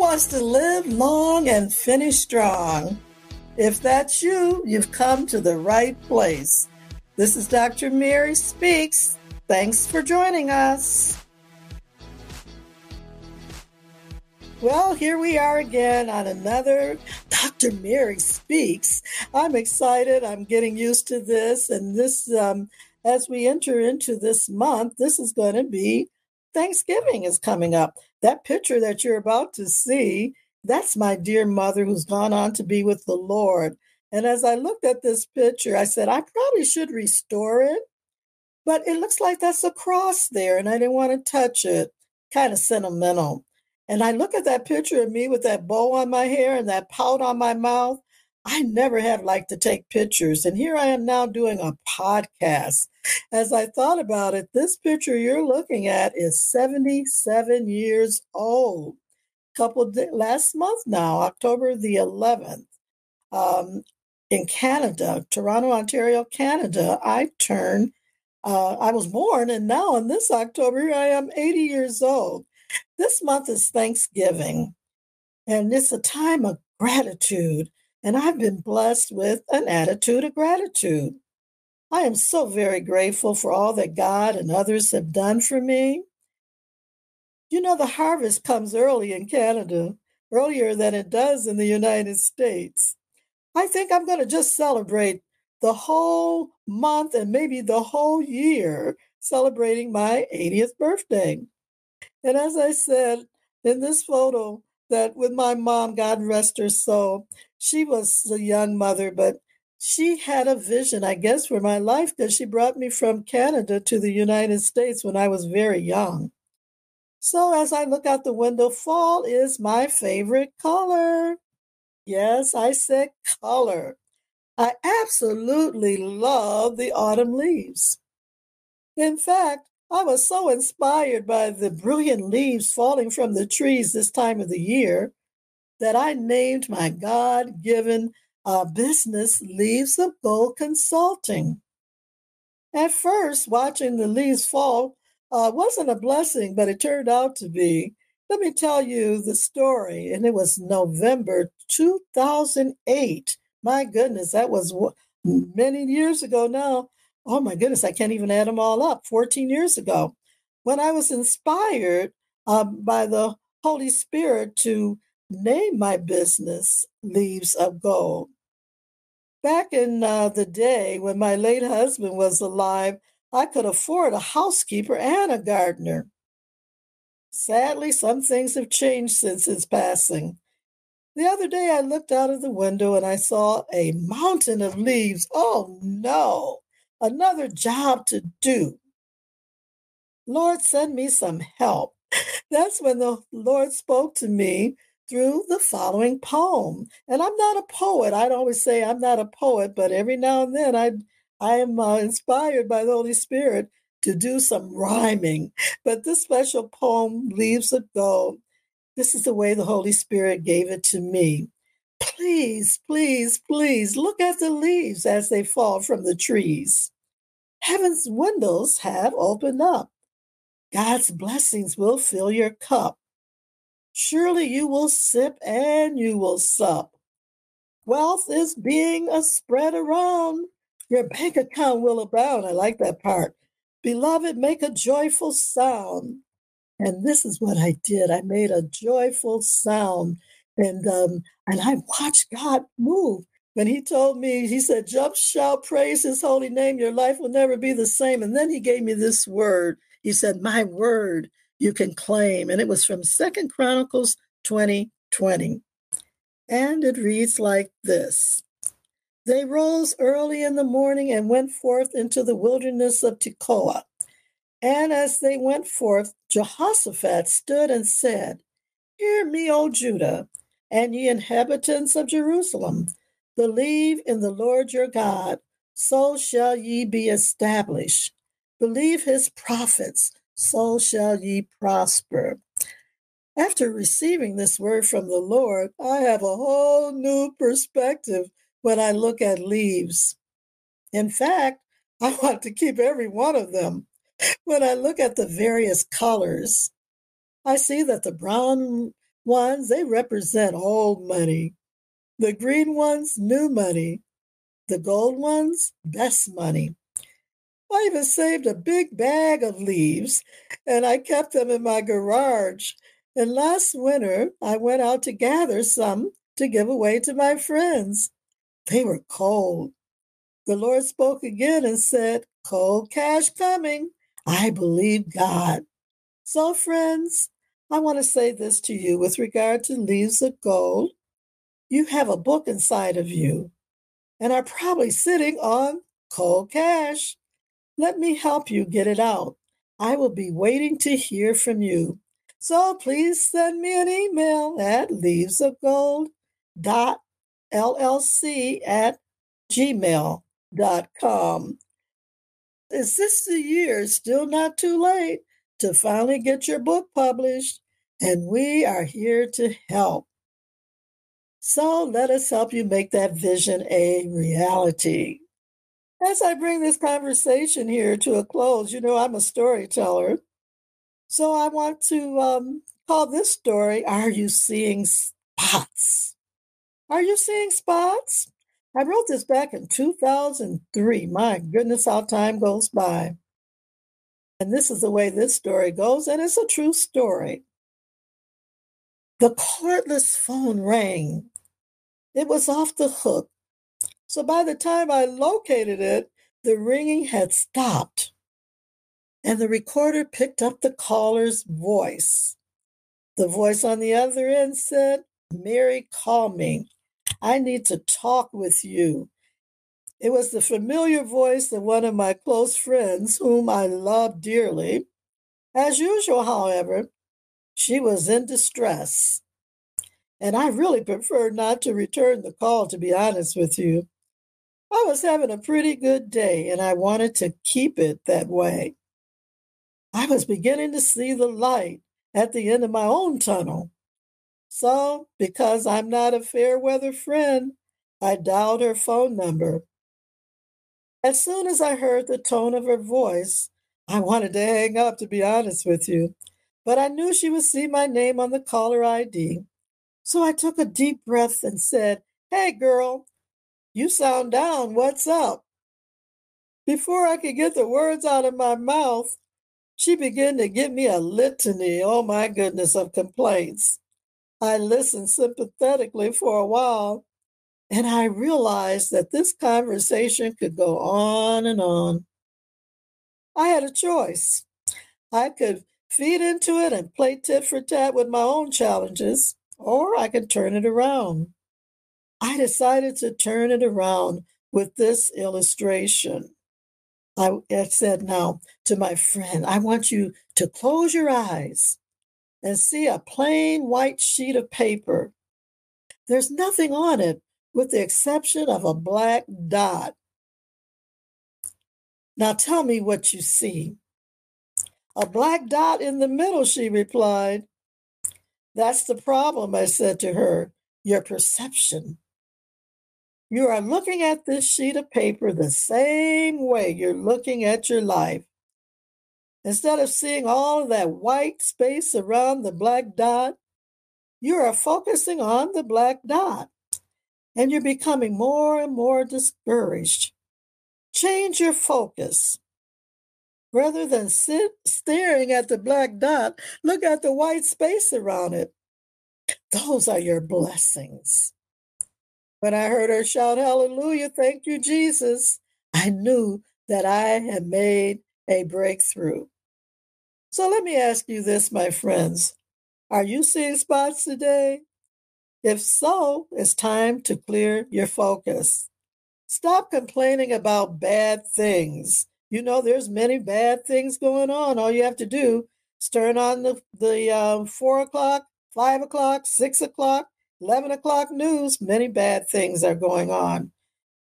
wants to live long and finish strong? If that's you, you've come to the right place. This is Dr. Mary Speaks. Thanks for joining us. Well, here we are again on another Dr. Mary Speaks. I'm excited. I'm getting used to this. And this, um, as we enter into this month, this is going to be Thanksgiving is coming up. That picture that you're about to see, that's my dear mother who's gone on to be with the Lord. And as I looked at this picture, I said, I probably should restore it, but it looks like that's a cross there, and I didn't want to touch it. Kind of sentimental. And I look at that picture of me with that bow on my hair and that pout on my mouth. I never have liked to take pictures. And here I am now doing a podcast. As I thought about it, this picture you're looking at is 77 years old. Couple last month now, October the 11th, um, in Canada, Toronto, Ontario, Canada, I turned. Uh, I was born, and now in this October, I am 80 years old. This month is Thanksgiving, and it's a time of gratitude. And I've been blessed with an attitude of gratitude. I am so very grateful for all that God and others have done for me. You know, the harvest comes early in Canada, earlier than it does in the United States. I think I'm going to just celebrate the whole month and maybe the whole year celebrating my 80th birthday. And as I said in this photo, that with my mom, God rest her soul, she was a young mother, but she had a vision, I guess, for my life because she brought me from Canada to the United States when I was very young. So as I look out the window, fall is my favorite color. Yes, I said color. I absolutely love the autumn leaves. In fact, I was so inspired by the brilliant leaves falling from the trees this time of the year that I named my God given uh, business Leaves of Gold Consulting. At first, watching the leaves fall uh, wasn't a blessing, but it turned out to be. Let me tell you the story. And it was November 2008. My goodness, that was many years ago now. Oh my goodness, I can't even add them all up. 14 years ago, when I was inspired um, by the Holy Spirit to name my business Leaves of Gold. Back in uh, the day when my late husband was alive, I could afford a housekeeper and a gardener. Sadly, some things have changed since his passing. The other day, I looked out of the window and I saw a mountain of leaves. Oh no, another job to do. Lord, send me some help. That's when the Lord spoke to me through the following poem. And I'm not a poet. I'd always say I'm not a poet, but every now and then I I am uh, inspired by the Holy Spirit to do some rhyming. But this special poem, Leaves of Gold, this is the way the Holy Spirit gave it to me. Please, please, please look at the leaves as they fall from the trees. Heaven's windows have opened up. God's blessings will fill your cup. Surely you will sip and you will sup. Wealth is being a spread around. Your bank account will abound. I like that part. Beloved, make a joyful sound. And this is what I did. I made a joyful sound. And um, and I watched God move. When he told me, he said, Jump, shout, praise his holy name. Your life will never be the same. And then he gave me this word. He said, My word you can claim. And it was from Second Chronicles 20 20. And it reads like this They rose early in the morning and went forth into the wilderness of Tekoa. And as they went forth, Jehoshaphat stood and said, Hear me, O Judah, and ye inhabitants of Jerusalem. Believe in the Lord your God, so shall ye be established. Believe his prophets, so shall ye prosper. After receiving this word from the Lord, I have a whole new perspective when I look at leaves. In fact, I want to keep every one of them. When I look at the various colors, I see that the brown ones, they represent old money. The green ones, new money. The gold ones, best money. I even saved a big bag of leaves and I kept them in my garage. And last winter, I went out to gather some to give away to my friends. They were cold. The Lord spoke again and said, Cold cash coming. I believe God. So, friends, I want to say this to you with regard to leaves of gold. You have a book inside of you and are probably sitting on cold cash. Let me help you get it out. I will be waiting to hear from you. So please send me an email at leavesofgold.llc at gmail.com. Is this the year? Still not too late to finally get your book published, and we are here to help. So let us help you make that vision a reality. As I bring this conversation here to a close, you know, I'm a storyteller. So I want to um, call this story Are You Seeing Spots? Are you seeing spots? I wrote this back in 2003. My goodness, how time goes by. And this is the way this story goes, and it's a true story. The cordless phone rang. It was off the hook so by the time I located it, the ringing had stopped. And the recorder picked up the caller's voice. The voice on the other end said, Mary, call me. I need to talk with you. It was the familiar voice of one of my close friends, whom I love dearly. As usual, however, she was in distress. And I really preferred not to return the call, to be honest with you. I was having a pretty good day and I wanted to keep it that way. I was beginning to see the light at the end of my own tunnel. So, because I'm not a fair weather friend, I dialed her phone number. As soon as I heard the tone of her voice, I wanted to hang up, to be honest with you, but I knew she would see my name on the caller ID. So I took a deep breath and said, Hey, girl, you sound down. What's up? Before I could get the words out of my mouth, she began to give me a litany, oh my goodness, of complaints. I listened sympathetically for a while, and I realized that this conversation could go on and on. I had a choice. I could feed into it and play tit for tat with my own challenges, or I could turn it around. I decided to turn it around with this illustration. I, said now to my friend, I want you to close your eyes and see a plain white sheet of paper. There's nothing on it with the exception of a black dot. Now tell me what you see. A black dot in the middle, she replied. That's the problem, I said to her, your perception. You are looking at this sheet of paper the same way you're looking at your life. Instead of seeing all of that white space around the black dot, you are focusing on the black dot and you're becoming more and more discouraged. Change your focus. Rather than sit staring at the black dot, look at the white space around it. Those are your blessings. When I heard her shout, Hallelujah, thank you, Jesus, I knew that I had made a breakthrough. So let me ask you this, my friends. Are you seeing spots today? If so, it's time to clear your focus. Stop complaining about bad things. You know, there's many bad things going on. All you have to do is turn on the, the um, four o'clock, five o'clock, six o'clock, 11 o'clock news, many bad things are going on.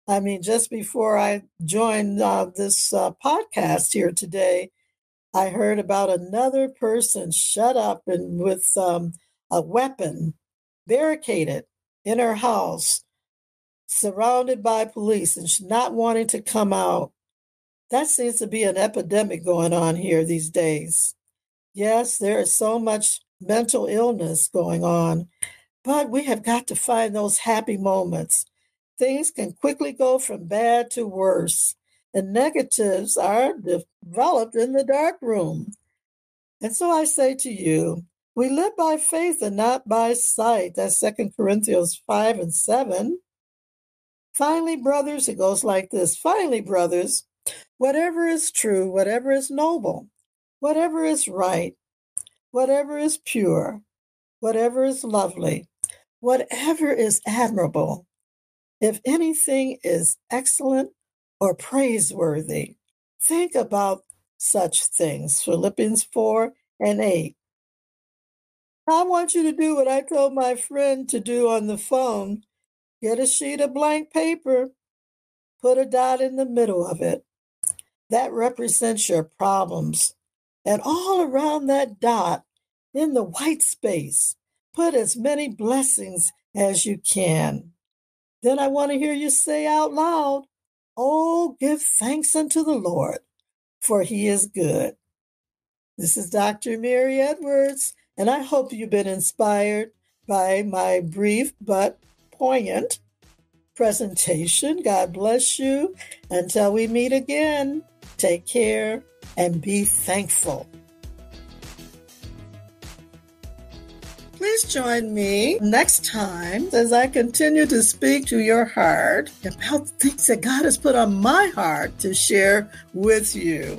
I mean, just before I joined uh, this uh, podcast here today, I heard about another person shut up and with um, a weapon, barricaded in her house, surrounded by police, and she's not wanting to come out. That seems to be an epidemic going on here these days. Yes, there is so much mental illness going on. But we have got to find those happy moments. Things can quickly go from bad to worse, and negatives are developed in the dark room. And so I say to you, we live by faith and not by sight. That's Second Corinthians 5 and 7. Finally, brothers, it goes like this. Finally, brothers, whatever is true, whatever is noble, whatever is right, whatever is pure, whatever is lovely, whatever is admirable, if anything is excellent or praiseworthy, think about such things. Philippians 4 and 8. I want you to do what I told my friend to do on the phone get a sheet of blank paper, put a dot in the middle of it. That represents your problems. And all around that dot, in the white space, put as many blessings as you can. Then I want to hear you say out loud, Oh, give thanks unto the Lord, for he is good. This is Dr. Mary Edwards, and I hope you've been inspired by my brief but poignant presentation. God bless you. Until we meet again, take care and be thankful. Please join me next time as I continue to speak to your heart about things that God has put on my heart to share with you.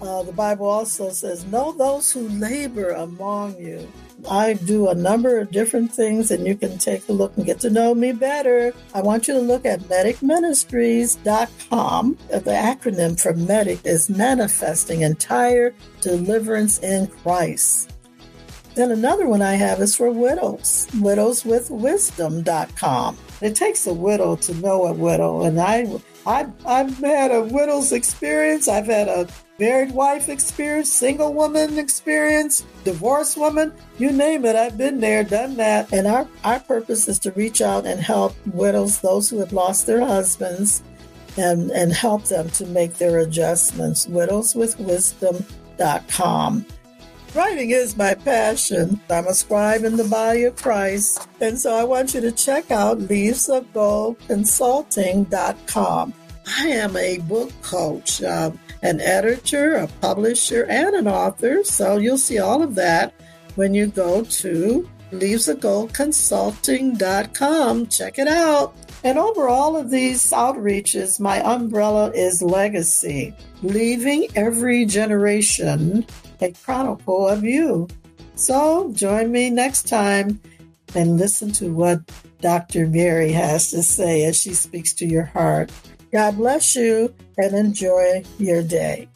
Uh, the Bible also says, Know those who labor among you. I do a number of different things, and you can take a look and get to know me better. I want you to look at medicministries.com. The acronym for MEDIC is Manifesting Entire Deliverance in Christ. Then another one I have is for widows, widowswithwisdom.com. It takes a widow to know a widow, and I, I, I've had a widow's experience. I've had a married wife experience, single woman experience, divorced woman, you name it. I've been there, done that. And our, our purpose is to reach out and help widows, those who have lost their husbands, and, and help them to make their adjustments. Widowswithwisdom.com. Writing is my passion. I'm a scribe in the body of Christ. And so I want you to check out leavesofgoldconsulting.com. I am a book coach, uh, an editor, a publisher, and an author. So you'll see all of that when you go to leavesofgoldconsulting.com. Check it out. And over all of these outreaches, my umbrella is legacy, leaving every generation a chronicle of you. So join me next time and listen to what Dr. Mary has to say as she speaks to your heart. God bless you and enjoy your day.